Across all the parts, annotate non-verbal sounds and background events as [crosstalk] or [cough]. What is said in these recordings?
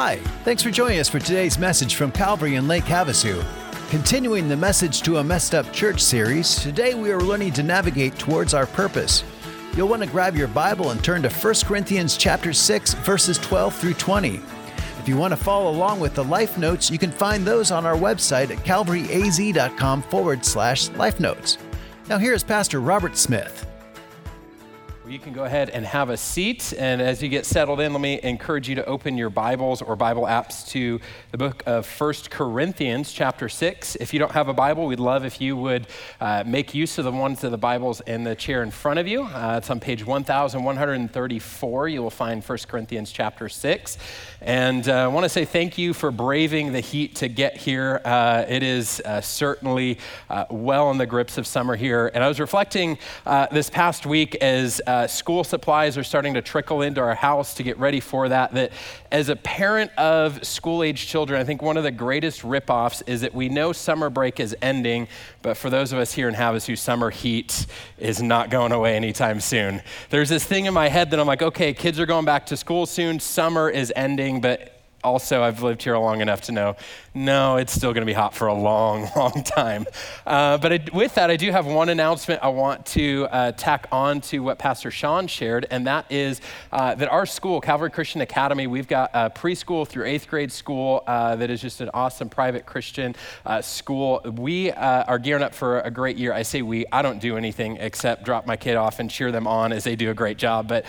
Hi, thanks for joining us for today's message from Calvary in Lake Havasu. Continuing the Message to a Messed Up Church series, today we are learning to navigate towards our purpose. You'll want to grab your Bible and turn to 1 Corinthians chapter 6 verses 12 through 20. If you want to follow along with the life notes, you can find those on our website at calvaryaz.com forward slash life notes. Now here's Pastor Robert Smith. You can go ahead and have a seat. And as you get settled in, let me encourage you to open your Bibles or Bible apps to the book of First Corinthians, chapter 6. If you don't have a Bible, we'd love if you would uh, make use of the ones of the Bibles in the chair in front of you. Uh, it's on page 1134. You will find First Corinthians, chapter 6. And uh, I want to say thank you for braving the heat to get here. Uh, it is uh, certainly uh, well in the grips of summer here. And I was reflecting this past week as uh, Uh, school supplies are starting to trickle into our house to get ready for that. That as a parent of school age children, I think one of the greatest ripoffs is that we know summer break is ending, but for those of us here in Havasu, summer heat is not going away anytime soon. There's this thing in my head that I'm like, okay, kids are going back to school soon, summer is ending, but also I've lived here long enough to know no, it's still going to be hot for a long, [laughs] long time. Uh, but I, with that, I do have one announcement I want to uh, tack on to what Pastor Sean shared, and that is uh, that our school, Calvary Christian Academy, we've got a preschool through eighth grade school uh, that is just an awesome private Christian uh, school. We uh, are gearing up for a great year. I say we, I don't do anything except drop my kid off and cheer them on as they do a great job, but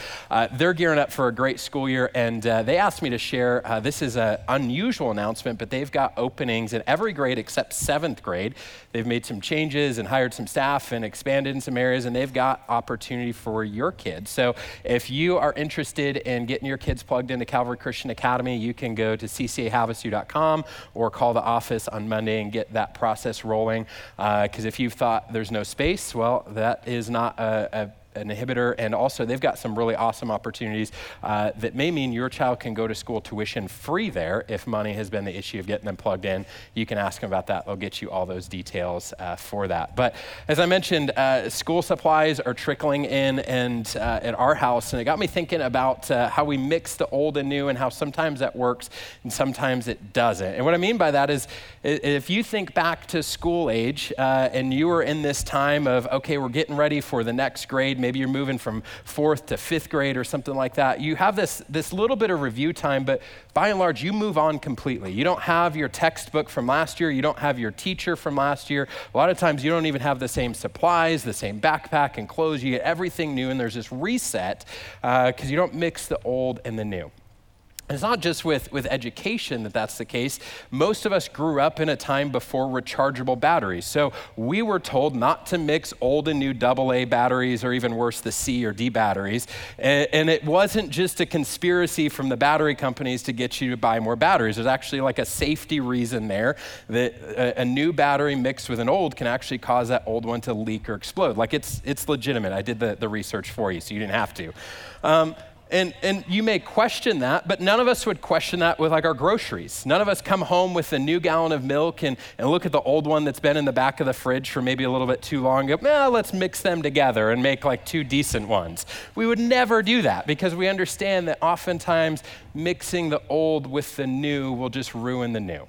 they're gearing up for a great school year, and they asked me to share this is an unusual announcement, but they've got openings in every grade except seventh grade. They've made some changes and hired some staff and expanded in some areas, and they've got opportunity for your kids. So if you are interested in getting your kids plugged into Calvary Christian Academy, you can go to ccahavasu.com or call the office on Monday and get that process rolling. Because uh, if you've thought there's no space, well, that is not a, a an inhibitor, and also they've got some really awesome opportunities uh, that may mean your child can go to school tuition free there if money has been the issue of getting them plugged in. You can ask them about that. They'll get you all those details uh, for that. But as I mentioned, uh, school supplies are trickling in and uh, at our house, and it got me thinking about uh, how we mix the old and new and how sometimes that works and sometimes it doesn't. And what I mean by that is if you think back to school age uh, and you were in this time of, okay, we're getting ready for the next grade, maybe you're moving from fourth to fifth grade or something like that. You have this, this little bit of review time, but by and large, you move on completely. You don't have your textbook from last year, you don't have your teacher from last year. A lot of times, you don't even have the same supplies, the same backpack and clothes. You get everything new, and there's this reset because uh, you don't mix the old and the new. It's not just with, with education that that's the case. Most of us grew up in a time before rechargeable batteries. So we were told not to mix old and new AA batteries, or even worse, the C or D batteries. And, and it wasn't just a conspiracy from the battery companies to get you to buy more batteries. There's actually like a safety reason there that a, a new battery mixed with an old can actually cause that old one to leak or explode. Like it's, it's legitimate. I did the, the research for you, so you didn't have to. Um, and, and you may question that, but none of us would question that with like our groceries. None of us come home with a new gallon of milk and, and look at the old one that's been in the back of the fridge for maybe a little bit too long. And go, well, let's mix them together and make like two decent ones. We would never do that because we understand that oftentimes mixing the old with the new will just ruin the new.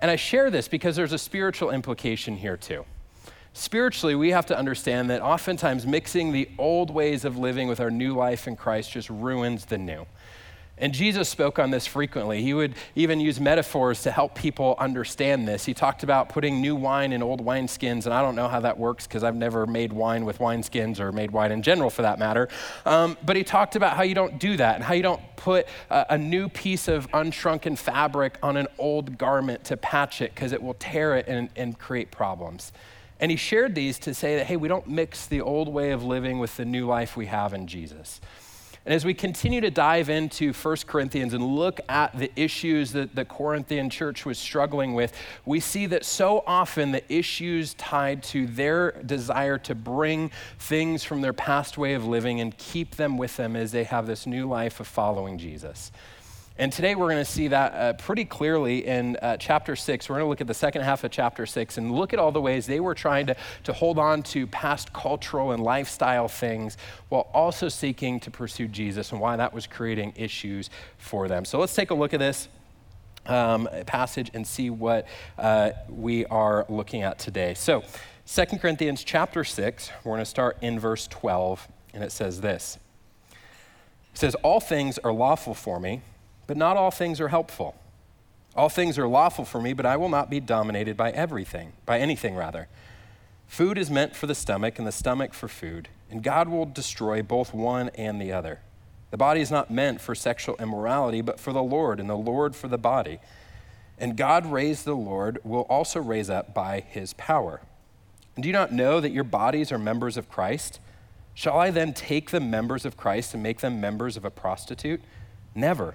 And I share this because there's a spiritual implication here too. Spiritually, we have to understand that oftentimes mixing the old ways of living with our new life in Christ just ruins the new. And Jesus spoke on this frequently. He would even use metaphors to help people understand this. He talked about putting new wine in old wineskins, and I don't know how that works because I've never made wine with wineskins or made wine in general for that matter. Um, but he talked about how you don't do that and how you don't put a, a new piece of unshrunken fabric on an old garment to patch it because it will tear it and, and create problems. And he shared these to say that, hey, we don't mix the old way of living with the new life we have in Jesus. And as we continue to dive into 1 Corinthians and look at the issues that the Corinthian church was struggling with, we see that so often the issues tied to their desire to bring things from their past way of living and keep them with them as they have this new life of following Jesus. And today we're going to see that uh, pretty clearly in uh, chapter six. We're going to look at the second half of chapter six and look at all the ways they were trying to, to hold on to past cultural and lifestyle things while also seeking to pursue Jesus and why that was creating issues for them. So let's take a look at this. Um, passage and see what uh, we are looking at today. So, 2 Corinthians chapter 6, we're going to start in verse 12, and it says this. It says, All things are lawful for me but not all things are helpful. All things are lawful for me, but I will not be dominated by everything, by anything rather. Food is meant for the stomach, and the stomach for food, and God will destroy both one and the other. The body is not meant for sexual immorality, but for the Lord, and the Lord for the body. And God raised the Lord will also raise up by his power. And do you not know that your bodies are members of Christ? Shall I then take the members of Christ and make them members of a prostitute? Never.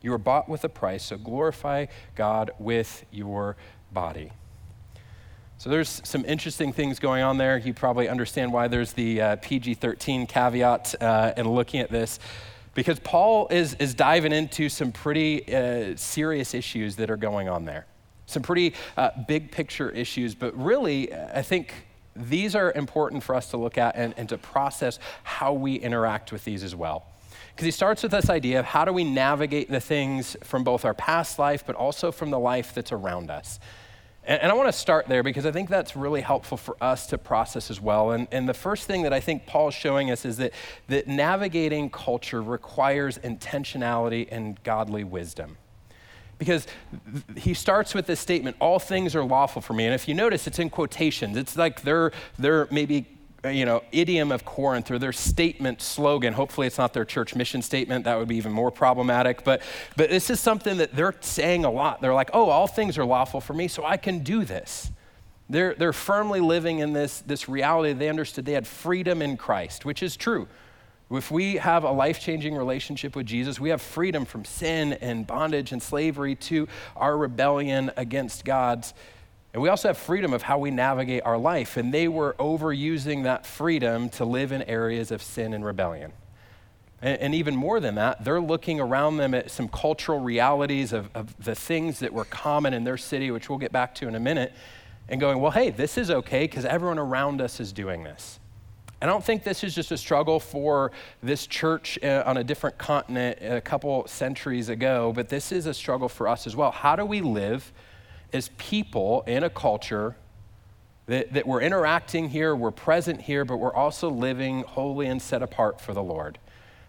You were bought with a price, so glorify God with your body. So there's some interesting things going on there. You probably understand why there's the uh, PG 13 caveat uh, in looking at this, because Paul is, is diving into some pretty uh, serious issues that are going on there. Some pretty uh, big picture issues, but really, I think these are important for us to look at and, and to process how we interact with these as well. Because he starts with this idea of how do we navigate the things from both our past life, but also from the life that's around us. And, and I want to start there because I think that's really helpful for us to process as well. And, and the first thing that I think Paul's showing us is that, that navigating culture requires intentionality and godly wisdom because he starts with this statement all things are lawful for me and if you notice it's in quotations it's like they're they're maybe you know, idiom of Corinth or their statement slogan. Hopefully, it's not their church mission statement. That would be even more problematic. But, but this is something that they're saying a lot. They're like, oh, all things are lawful for me, so I can do this. They're, they're firmly living in this, this reality. They understood they had freedom in Christ, which is true. If we have a life changing relationship with Jesus, we have freedom from sin and bondage and slavery to our rebellion against God's and we also have freedom of how we navigate our life. And they were overusing that freedom to live in areas of sin and rebellion. And, and even more than that, they're looking around them at some cultural realities of, of the things that were common in their city, which we'll get back to in a minute, and going, well, hey, this is okay because everyone around us is doing this. And I don't think this is just a struggle for this church uh, on a different continent a couple centuries ago, but this is a struggle for us as well. How do we live? As people in a culture that, that we're interacting here, we're present here, but we're also living holy and set apart for the Lord.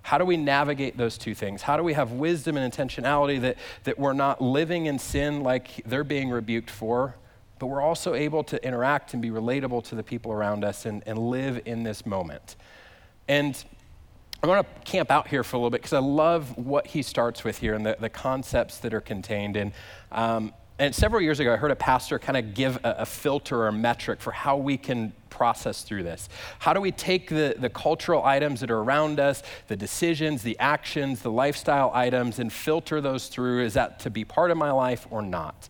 How do we navigate those two things? How do we have wisdom and intentionality that, that we're not living in sin like they're being rebuked for, but we're also able to interact and be relatable to the people around us and, and live in this moment? And I want to camp out here for a little bit because I love what he starts with here and the, the concepts that are contained. And um, and several years ago, I heard a pastor kind of give a, a, filter or metric for how we can process through this. How do we take the, the cultural items that are around us, the decisions, the actions, the lifestyle items, and filter those through? Is that to be part of my life or not?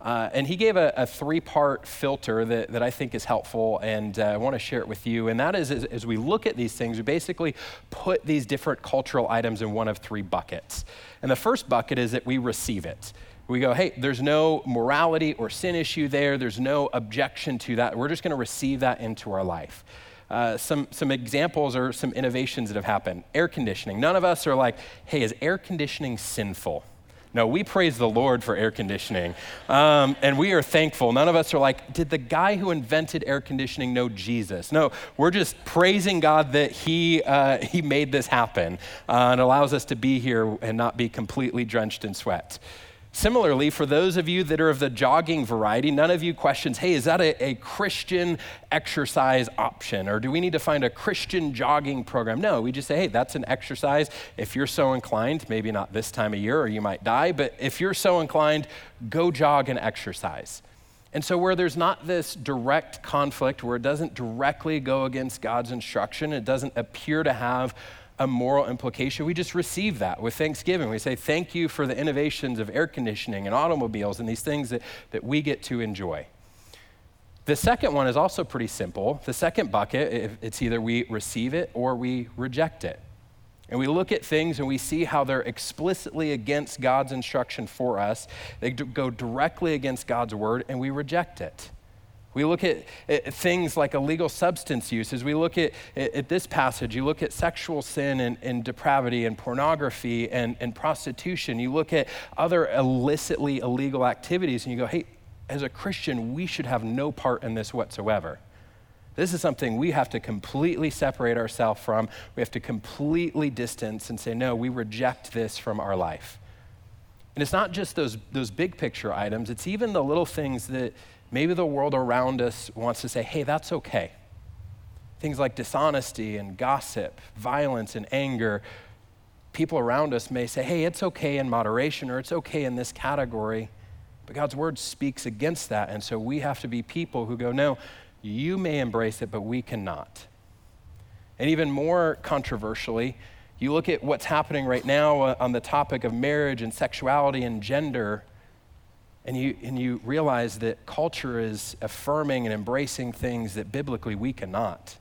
Uh, and he gave a, a three part filter that, that I think is helpful, and uh, I want to share it with you. And that is, as, as we look at these things, we basically put these different cultural items in one of three buckets. And the first bucket is that we receive it we go, hey, there's no morality or sin issue there. There's no objection to that. We're just going to receive that into our life. Uh, some, some examples or some innovations that have happened. Air conditioning. None of us are like, hey, is air conditioning sinful? No, we praise the Lord for air conditioning. Um, and we are thankful. None of us are like, did the guy who invented air conditioning know Jesus? No, we're just praising God that he, uh, he made this happen uh, and allows us to be here and not be completely drenched in sweat. Similarly, for those of you that are of the jogging variety, none of you questions, hey, is that a, a, Christian exercise option? Or do we need to find a Christian jogging program? No, we just say, hey, that's an exercise. If you're so inclined, maybe not this time of year or you might die, but if you're so inclined, go jog and exercise. And so, where there's not this direct conflict, where it doesn't directly go against God's instruction, it doesn't appear to have a moral implication. We just receive that with thanksgiving. We say, Thank you for the innovations of air conditioning and automobiles and these things that, that we get to enjoy. The second one is also pretty simple. The second bucket, it's either we receive it or we reject it. And we look at things and we see how they're explicitly against God's instruction for us. They go directly against God's word, and we reject it. We look at, at, things like illegal substance use. As we look at, at, this passage, you look at sexual sin and, and depravity and pornography and, and prostitution. You look at other illicitly illegal activities and you go, hey, as a Christian, we should have no part in this whatsoever. This is something we have to completely separate ourselves from. We have to completely distance and say, no, we reject this from our life. And it's not just those, those big picture items, it's even the little things that Maybe the world around us wants to say, hey, that's okay. Things like dishonesty and gossip, violence and anger. People around us may say, hey, it's okay in moderation or it's okay in this category. But God's word speaks against that. And so we have to be people who go, no, you may embrace it, but we cannot. And even more controversially, you look at what's happening right now uh, on the topic of marriage and sexuality and gender and you, and you realize that culture is affirming and embracing things that biblically we cannot.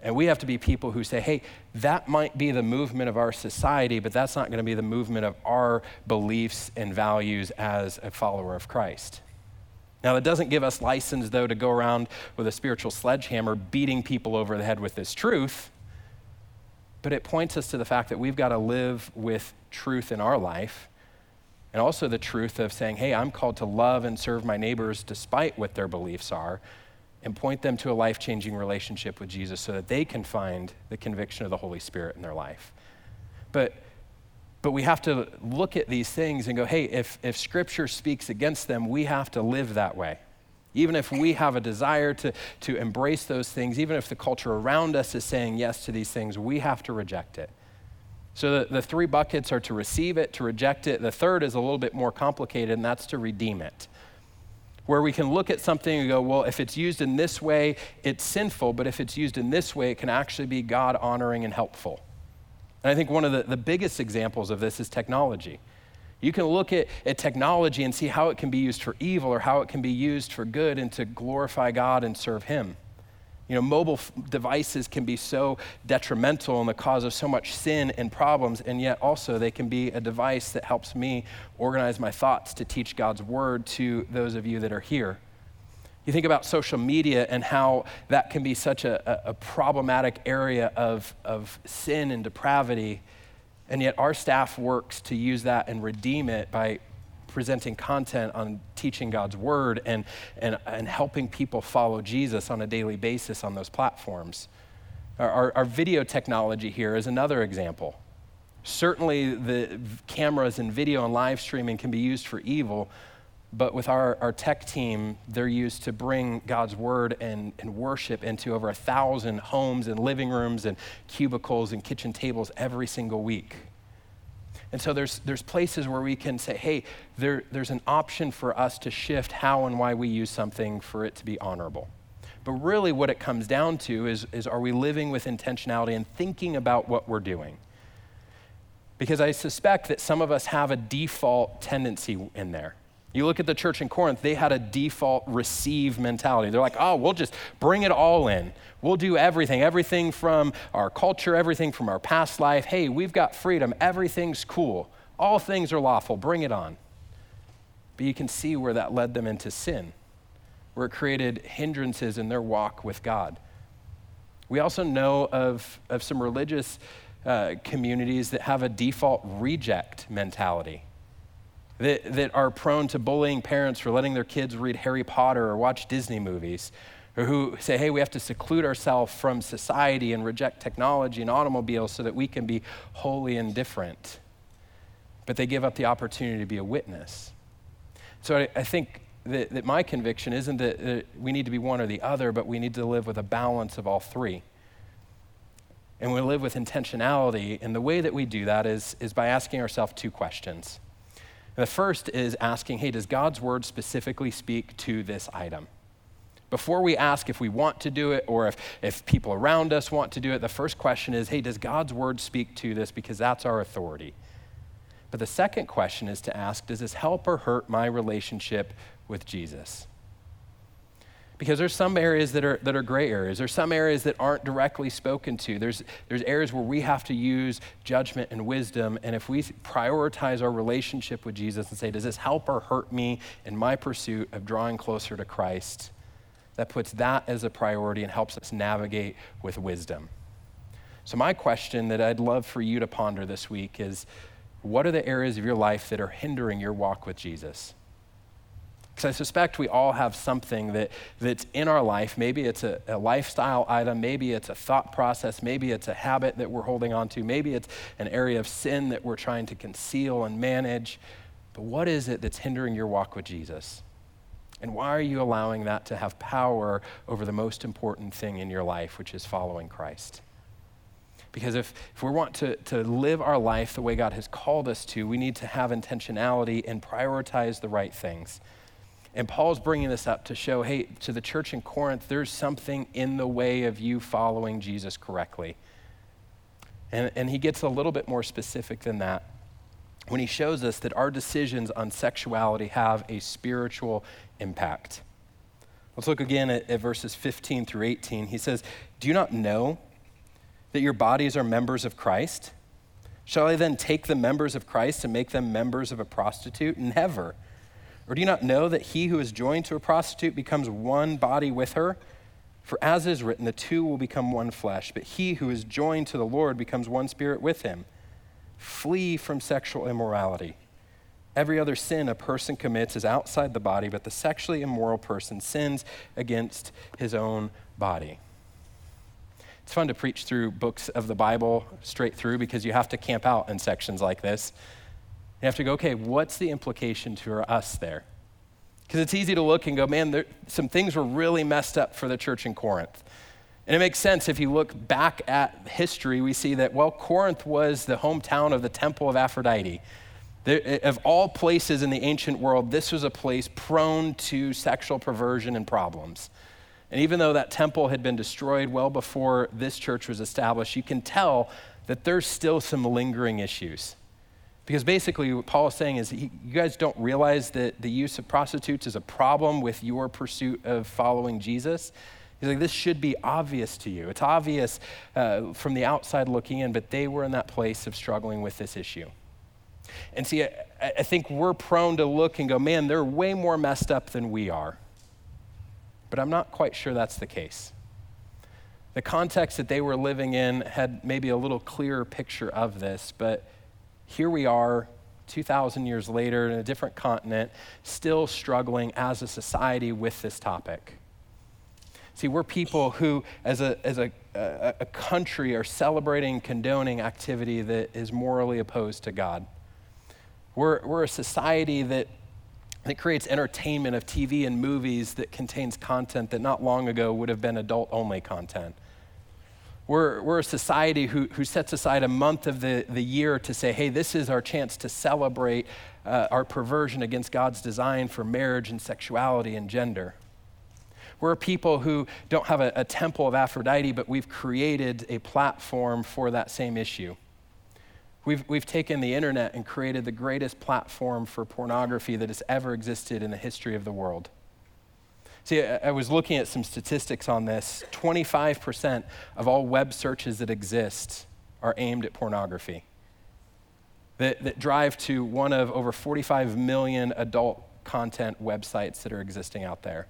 And we have to be people who say, hey, that might be the movement of our society, but that's not going to be the movement of our beliefs and values as a follower of Christ. Now, that doesn't give us license, though, to go around with a spiritual sledgehammer beating people over the head with this truth, but it points us to the fact that we've got to live with truth in our life and also the truth of saying, hey, I'm called to love and serve my neighbors despite what their beliefs are, and point them to a life changing relationship with Jesus so that they can find the conviction of the Holy Spirit in their life. But but we have to look at these things and go, hey, if, if Scripture speaks against them, we have to live that way. Even if we have a desire to, to embrace those things, even if the culture around us is saying yes to these things, we have to reject it. So the, the three buckets are to receive it, to reject it. The third is a little bit more complicated, and that's to redeem it. Where we can look at something and go, well, if it's used in this way, it's sinful, but if it's used in this way, it can actually be God honoring and helpful. And I think one of the, the biggest examples of this is technology. You can look at, at technology and see how it can be used for evil or how it can be used for good and to glorify God and serve Him. You know, mobile f- devices can be so detrimental and the cause of so much sin and problems, and yet also they can be a device that helps me organize my thoughts to teach God's word to those of you that are here. You think about social media and how that can be such a, a, a problematic area of, of sin and depravity, and yet our staff works to use that and redeem it by presenting content on teaching God's word and, and, and helping people follow Jesus on a daily basis on those platforms. Our, our, our video technology here is another example. Certainly, the cameras and video and live streaming can be used for evil, but with our, our tech team, they're used to bring God's word and, and worship into over a thousand homes and living rooms and cubicles and kitchen tables every single week. And so there's, there's places where we can say, hey, there, there's an option for us to shift how and why we use something for it to be honorable. But really, what it comes down to is, is are we living with intentionality and thinking about what we're doing? Because I suspect that some of us have a default tendency in there. You look at the church in Corinth, they had a default receive mentality. They're like, oh, we'll just bring it all in. We'll do everything, everything from our culture, everything from our past life. Hey, we've got freedom. Everything's cool. All things are lawful. Bring it on. But you can see where that led them into sin, where it created hindrances in their walk with God. We also know of, of some religious uh, communities that have a default reject mentality that, that are prone to bullying parents for letting their kids read Harry Potter or watch Disney movies, or who say, hey, we have to seclude ourselves from society and reject technology and automobiles so that we can be wholly indifferent. but they give up the opportunity to be a witness. So I, I think that, that, my conviction isn't that, that we need to be one or the other, but we need to live with a balance of all three. And we live with intentionality. And the way that we do that is, is by asking ourselves two questions. The first is asking, hey, does God's word specifically speak to this item? Before we ask if we want to do it or if, if people around us want to do it, the first question is, hey, does God's word speak to this? Because that's our authority. But the second question is to ask, does this help or hurt my relationship with Jesus? Because there's some areas that are, that are gray areas. There's some areas that aren't directly spoken to. There's, there's areas where we have to use judgment and wisdom. And if we prioritize our relationship with Jesus and say, does this help or hurt me in my pursuit of drawing closer to Christ? That puts that as a priority and helps us navigate with wisdom. So, my question that I'd love for you to ponder this week is what are the areas of your life that are hindering your walk with Jesus? Because I suspect we all have something that, that's in our life. Maybe it's a, a, lifestyle item, maybe it's a thought process, maybe it's a habit that we're holding on to, maybe it's an area of sin that we're trying to conceal and manage. But what is it that's hindering your walk with Jesus? And why are you allowing that to have power over the most important thing in your life, which is following Christ? Because if, if we want to, to live our life the way God has called us to, we need to have intentionality and prioritize the right things. And Paul's bringing this up to show hey, to the church in Corinth, there's something in the way of you following Jesus correctly. And, and he gets a little bit more specific than that when he shows us that our decisions on sexuality have a spiritual impact. Let's look again at, at verses 15 through 18. He says, Do you not know that your bodies are members of Christ? Shall I then take the members of Christ and make them members of a prostitute? Never. Or do you not know that he who is joined to a prostitute becomes one body with her? For as is written, the two will become one flesh, but he who is joined to the Lord becomes one spirit with him. Flee from sexual immorality. Every other sin a person commits is outside the body, but the sexually immoral person sins against his own body. It's fun to preach through books of the Bible straight through because you have to camp out in sections like this. You have to go, okay, what's the implication to us there? Because it's easy to look and go, man, there, some things were really messed up for the church in Corinth. And it makes sense if you look back at history, we see that, well, Corinth was the hometown of the temple of Aphrodite. There, eh, of all places in the ancient world, this was a place prone to sexual perversion and problems. And even though that temple had been destroyed well before this church was established, you can tell that there's still some lingering issues. Because basically, what Paul is saying is, you guys don't realize that the use of prostitutes is a problem with your pursuit of following Jesus. He's like, this should be obvious to you. It's obvious uh, from the outside looking in, but they were in that place of struggling with this issue. And see, I, I think we're prone to look and go, man, they're way more messed up than we are. But I'm not quite sure that's the case. The context that they were living in had maybe a little clearer picture of this, but here we are 2,000 years later in a different continent, still struggling as a society with this topic. See, we're people who, as a, as a, a, a country, are celebrating, condoning activity that is morally opposed to God. We're, we're a society that, that creates entertainment of TV and movies that contains content that not long ago would have been adult only content. We're, we're a society who, who sets aside a month of the, the year to say, hey, this is our chance to celebrate uh, our perversion against God's design for marriage and sexuality and gender. We're a people who don't have a, a temple of Aphrodite, but we've created a platform for that same issue. We've, we've taken the internet and created the greatest platform for pornography that has ever existed in the history of the world. See, I was looking at some statistics on this. 25% of all web searches that exist are aimed at pornography, that, that drive to one of over 45 million adult content websites that are existing out there.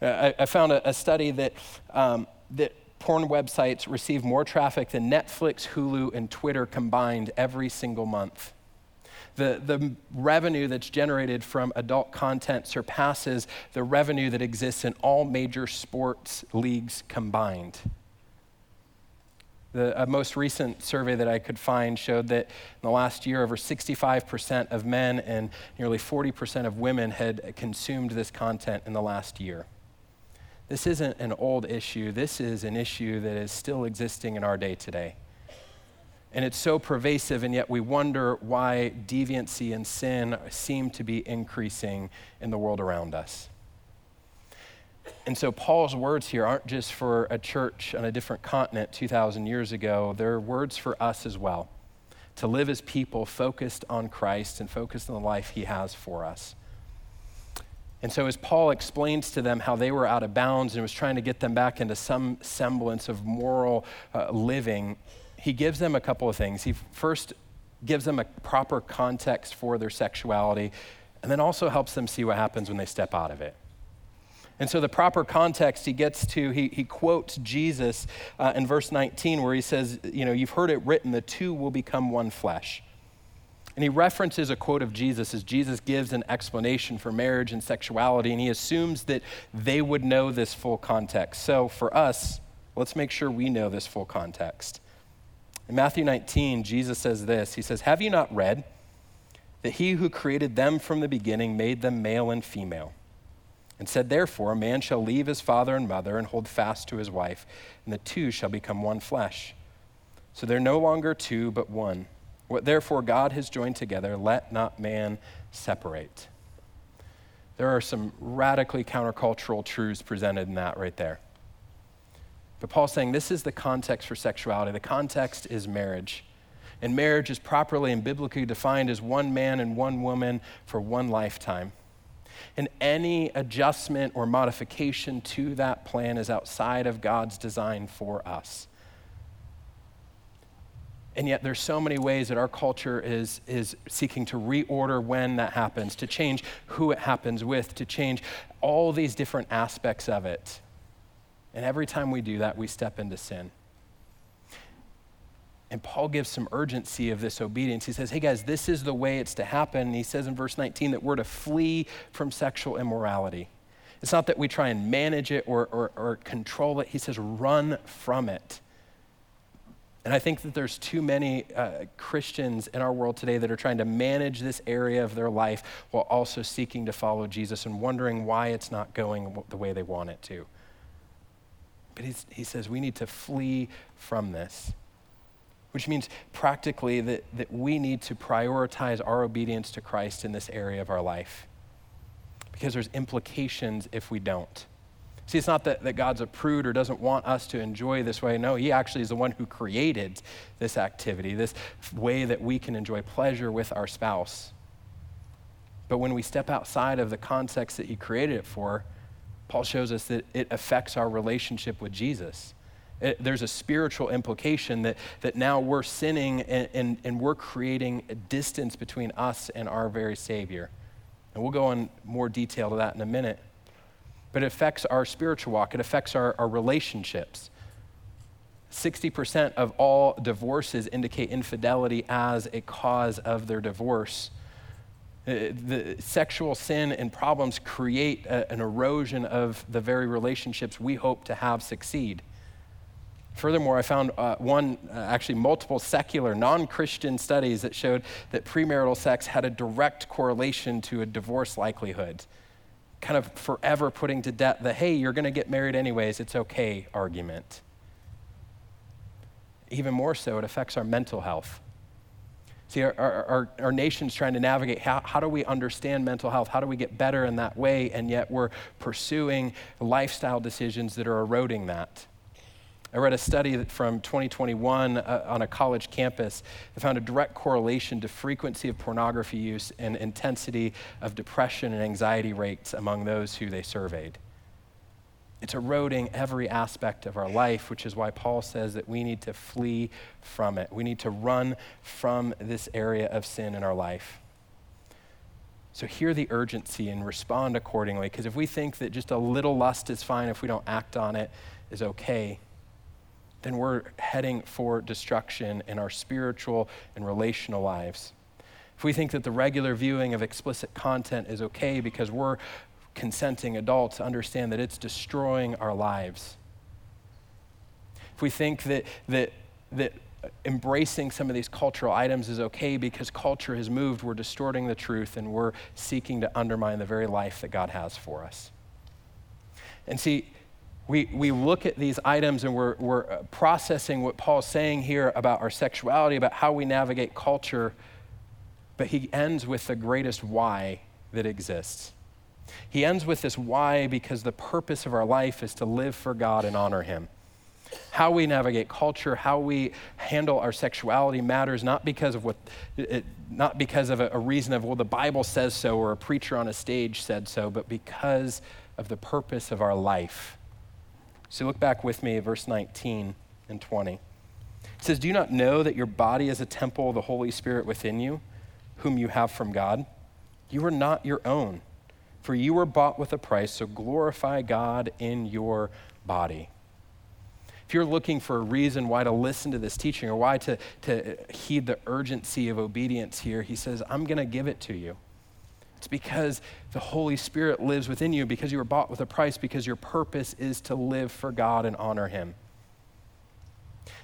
Uh, I, I found a, a, study that, um, that porn websites receive more traffic than Netflix, Hulu, and Twitter combined every single month the, the revenue that's generated from adult content surpasses the revenue that exists in all major sports leagues combined. The a most recent survey that I could find showed that in the last year, over 65% of men and nearly 40% of women had consumed this content in the last year. This isn't an old issue, this is an issue that is still existing in our day today. And it's so pervasive, and yet we wonder why deviancy and sin seem to be increasing in the world around us. And so Paul's words here aren't just for a church on a different continent 2,000 years ago, they're words for us as well to live as people focused on Christ and focused on the life he has for us. And so, as Paul explains to them how they were out of bounds and was trying to get them back into some semblance of moral uh, living, he gives them a couple of things. He first gives them a proper context for their sexuality, and then also helps them see what happens when they step out of it. And so, the proper context he gets to, he, he quotes Jesus uh, in verse 19, where he says, You know, you've heard it written, the two will become one flesh. And he references a quote of Jesus as Jesus gives an explanation for marriage and sexuality, and he assumes that they would know this full context. So, for us, let's make sure we know this full context. In Matthew 19, Jesus says this He says, Have you not read that he who created them from the beginning made them male and female? and said, Therefore, a man shall leave his father and mother and hold fast to his wife, and the two shall become one flesh. So they're no longer two, but one. What therefore God has joined together, let not man separate. There are some radically countercultural truths presented in that right there. But Paul's saying this is the context for sexuality. The context is marriage. And marriage is properly and biblically defined as one man and one woman for one lifetime and any adjustment or modification to that plan is outside of God's design for us. And yet, there's so many ways that our culture is, is seeking to reorder when that happens, to change who it happens with, to change all these different aspects of it. And every time we do that, we step into sin. And Paul gives some urgency of this obedience. He says, Hey guys, this is the way it's to happen. And he says in verse 19 that we're to flee from sexual immorality. It's not that we try and manage it or, or, or control it. He says, run from it. And I think that there's too many uh, Christians in our world today that are trying to manage this area of their life while also seeking to follow Jesus and wondering why it's not going the way they want it to. But he says we need to flee from this which means practically that, that we need to prioritize our obedience to Christ in this area of our life. Because there's implications if we don't. See, it's not that, that God's a prude or doesn't want us to enjoy this way. No, He actually is the one who created this activity, this way that we can enjoy pleasure with our spouse. But when we step outside of the context that He created it for, Paul shows us that it affects our relationship with Jesus. It, there's a spiritual implication that, that now we're sinning and, and, and we're creating a distance between us and our very Savior. And we'll go in more detail to that in a minute. But it affects our spiritual walk, it affects our, our relationships. 60% of all divorces indicate infidelity as a cause of their divorce. Uh, the sexual sin and problems create a, an erosion of the very relationships we hope to have succeed. Furthermore, I found uh, one, uh, actually multiple secular, non Christian studies that showed that premarital sex had a direct correlation to a divorce likelihood. Kind of forever putting to death the, hey, you're going to get married anyways, it's okay argument. Even more so, it affects our mental health. See, our, our, our, nation's trying to navigate how, how do we understand mental health? How do we get better in that way? And yet we're pursuing lifestyle decisions that are eroding that. I read a study from 2021 uh, on a college campus that found a direct correlation to frequency of pornography use and intensity of depression and anxiety rates among those who they surveyed. It's eroding every aspect of our life, which is why Paul says that we need to flee from it. We need to run from this area of sin in our life. So hear the urgency and respond accordingly, because if we think that just a little lust is fine, if we don't act on it, is okay, then we're heading for destruction in our spiritual and relational lives. If we think that the regular viewing of explicit content is okay because we're consenting adults, understand that it's destroying our lives. If we think that, that that embracing some of these cultural items is okay because culture has moved. We're distorting the truth and we're seeking to undermine the very life that God has for us. And see, we, we look at these items and we're, we're uh, processing what Paul's saying here about our sexuality, about how we navigate culture, but he ends with the greatest why that exists. He ends with this why because the purpose of our life is to live for God and honor Him. How we navigate culture, how we handle our sexuality matters not because of what, it, not because of a, a reason of well the Bible says so or a preacher on a stage said so, but because of the purpose of our life. So look back with me at verse 19 and 20. It says, "Do you not know that your body is a temple of the Holy Spirit within you, whom you have from God? You are not your own." For you were bought with a price, so glorify God in your body. If you're looking for a reason why to listen to this teaching or why to, to heed the urgency of obedience here, he says, I'm going to give it to you. It's because the Holy Spirit lives within you, because you were bought with a price, because your purpose is to live for God and honor Him.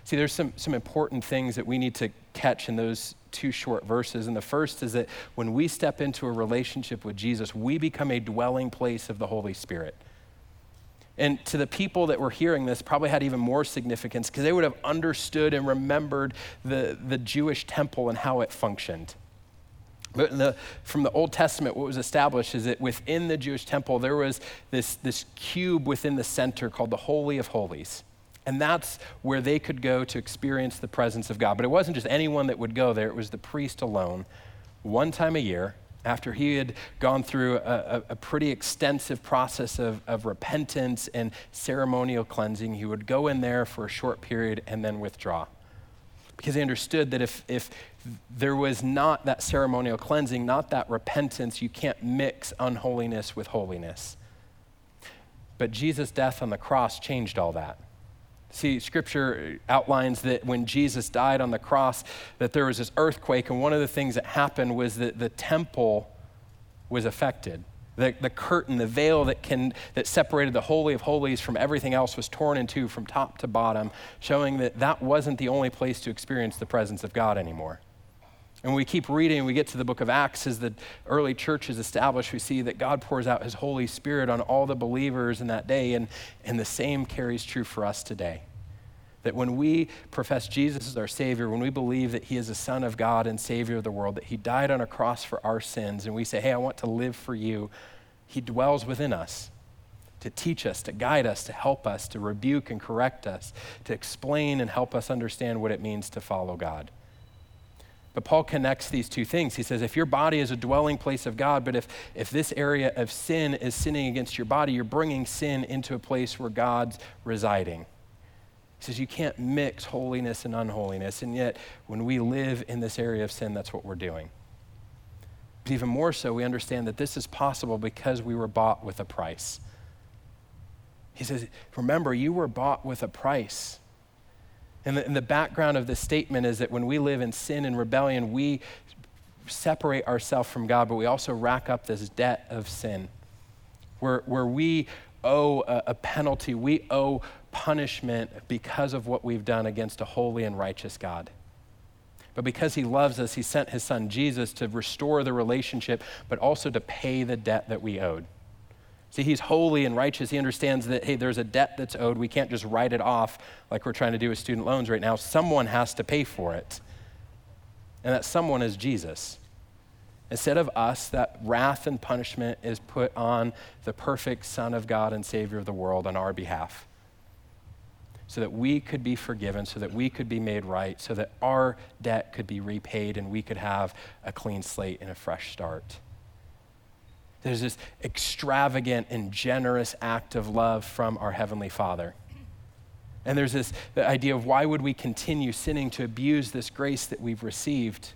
See, there's some, some important things that we need to catch in those two short verses. And the first is that when we step into a relationship with Jesus, we become a dwelling place of the Holy Spirit. And to the people that were hearing this, probably had even more significance because they would have understood and remembered the, the Jewish temple and how it functioned. But the, from the Old Testament, what was established is that within the Jewish temple, there was this, this cube within the center called the Holy of Holies. And that's where they could go to experience the presence of God. But it wasn't just anyone that would go there, it was the priest alone, one time a year, after he had gone through a, a, pretty extensive process of, of repentance and ceremonial cleansing, he would go in there for a short period and then withdraw. Because he understood that if, if there was not that ceremonial cleansing, not that repentance, you can't mix unholiness with holiness. But Jesus' death on the cross changed all that. See, scripture outlines that when Jesus died on the cross, that there was this earthquake, and one of the things that happened was that the temple was affected. The, the curtain, the veil that, can, that separated the Holy of Holies from everything else was torn in two from top to bottom, showing that that wasn't the only place to experience the presence of God anymore. And we keep reading, we get to the book of Acts as the early church is established, we see that God pours out his Holy Spirit on all the believers in that day, and, and the same carries true for us today. That when we profess Jesus as our Savior, when we believe that He is the Son of God and Savior of the world, that He died on a cross for our sins, and we say, Hey, I want to live for you, He dwells within us to teach us, to guide us, to help us, to rebuke and correct us, to explain and help us understand what it means to follow God. But Paul connects these two things. He says, if your body is a dwelling place of God, but if, if this area of sin is sinning against your body, you're bringing sin into a place where God's residing. He says, you can't mix holiness and unholiness. And yet, when we live in this area of sin, that's what we're doing. But even more so, we understand that this is possible because we were bought with a price. He says, remember, you were bought with a price. And the, and the background of this statement is that when we live in sin and rebellion, we separate ourselves from God, but we also rack up this debt of sin where, where we owe a, a penalty, we owe punishment because of what we've done against a holy and righteous God. But because he loves us, he sent his son Jesus to restore the relationship, but also to pay the debt that we owed. See, he's holy and righteous. He understands that, hey, there's a debt that's owed. We can't just write it off like we're trying to do with student loans right now. Someone has to pay for it. And that someone is Jesus. Instead of us, that wrath and punishment is put on the perfect Son of God and Savior of the world on our behalf. So that we could be forgiven, so that we could be made right, so that our debt could be repaid and we could have a clean slate and a fresh start. There's this extravagant and generous act of love from our Heavenly Father. And there's this idea of why would we continue sinning to abuse this grace that we've received?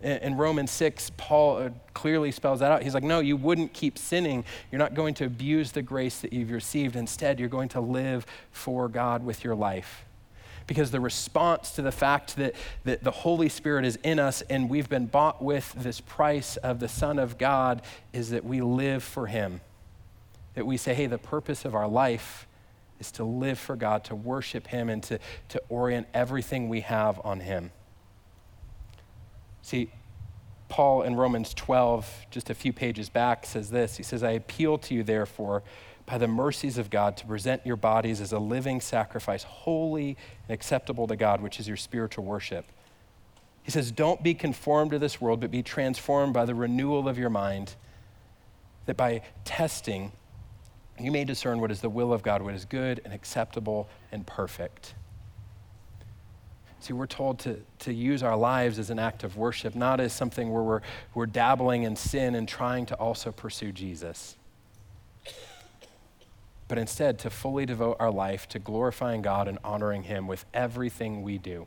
In Romans 6, Paul uh, clearly spells that out. He's like, no, you wouldn't keep sinning. You're not going to abuse the grace that you've received. Instead, you're going to live for God with your life because the response to the fact that, that the Holy Spirit is in us and we've been bought with this price of the Son of God is that we live for Him. That we say, hey, the purpose of our life is to live for God, to worship Him, and to, to orient everything we have on Him. See, Paul in Romans 12, just a few pages back, says this He says, I appeal to you, therefore, by the mercies of God, to present your bodies as a living sacrifice, holy and acceptable to God, which is your spiritual worship. He says, Don't be conformed to this world, but be transformed by the renewal of your mind, that by testing, you may discern what is the will of God, what is good and acceptable and perfect. See, we're told to, to use our lives as an act of worship, not as something where we're, we're dabbling in sin and trying to also pursue Jesus. But instead, to fully devote our life to glorifying God and honoring Him with everything we do.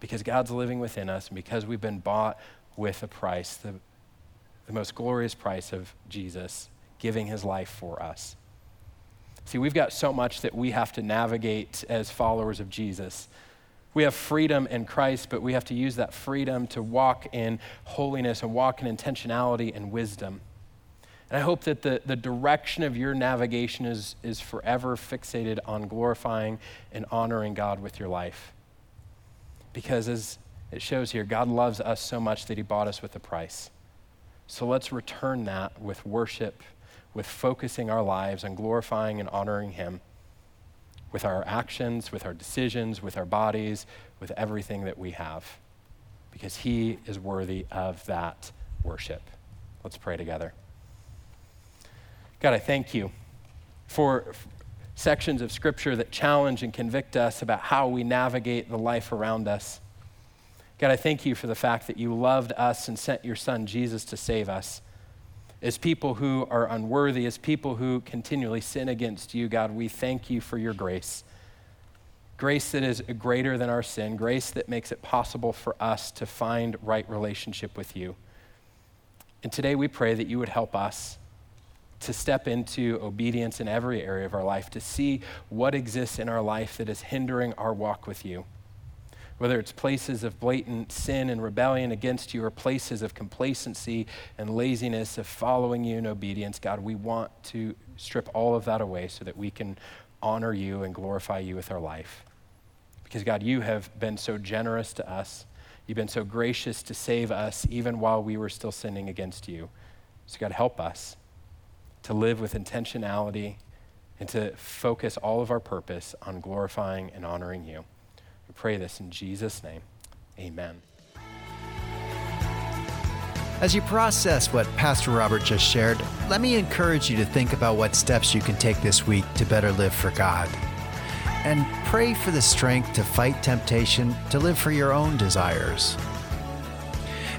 Because God's living within us and because we've been bought with a price, the, the most glorious price of Jesus giving His life for us. See, we've got so much that we have to navigate as followers of Jesus. We have freedom in Christ, but we have to use that freedom to walk in holiness and walk in intentionality and wisdom. And I hope that the, the direction of your navigation is, is forever fixated on glorifying and honoring God with your life. Because as it shows here, God loves us so much that he bought us with a price. So let's return that with worship, with focusing our lives on glorifying and honoring him with our actions, with our decisions, with our bodies, with everything that we have, because He is worthy of that worship. Let's pray together. God, I thank you for sections of Scripture that challenge and convict us about how we navigate the life around us. God, I thank you for the fact that you loved us and sent your Son, Jesus, to save us as people who are unworthy, as people who continually sin against you, God, we thank you for your grace. Grace that is greater than our sin, grace that makes it possible for us to find right relationship with you. And today we pray that you would help us to step into obedience in every area of our life, to see what exists in our life that is hindering our walk with you whether it's places of blatant sin and rebellion against you or places of complacency and laziness of following you in obedience, God, we want to strip all of that away so that we can honor you and glorify you with our life. Because, God, you have been so generous to us. You've been so gracious to save us even while we were still sinning against you. So, God, help us to live with intentionality and to focus all of our purpose on glorifying and honoring you We pray this in Jesus' name. Amen. As you process what Pastor Robert just shared, let me encourage you to think about what steps you can take this week to better live for God. And pray for the strength to fight temptation to live for your own desires.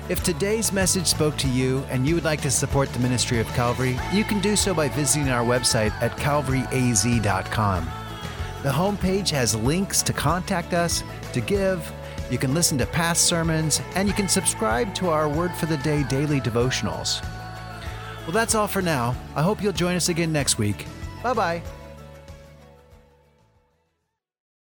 If today's message spoke to you and you would like to support the ministry of Calvary, you can do so by visiting our website at calvaryaz.com. The homepage has links to contact us, to give, you can listen to past sermons, and you can subscribe to our Word for the Day daily devotionals. Well, that's all for now. I hope you'll join us again next week. Bye bye.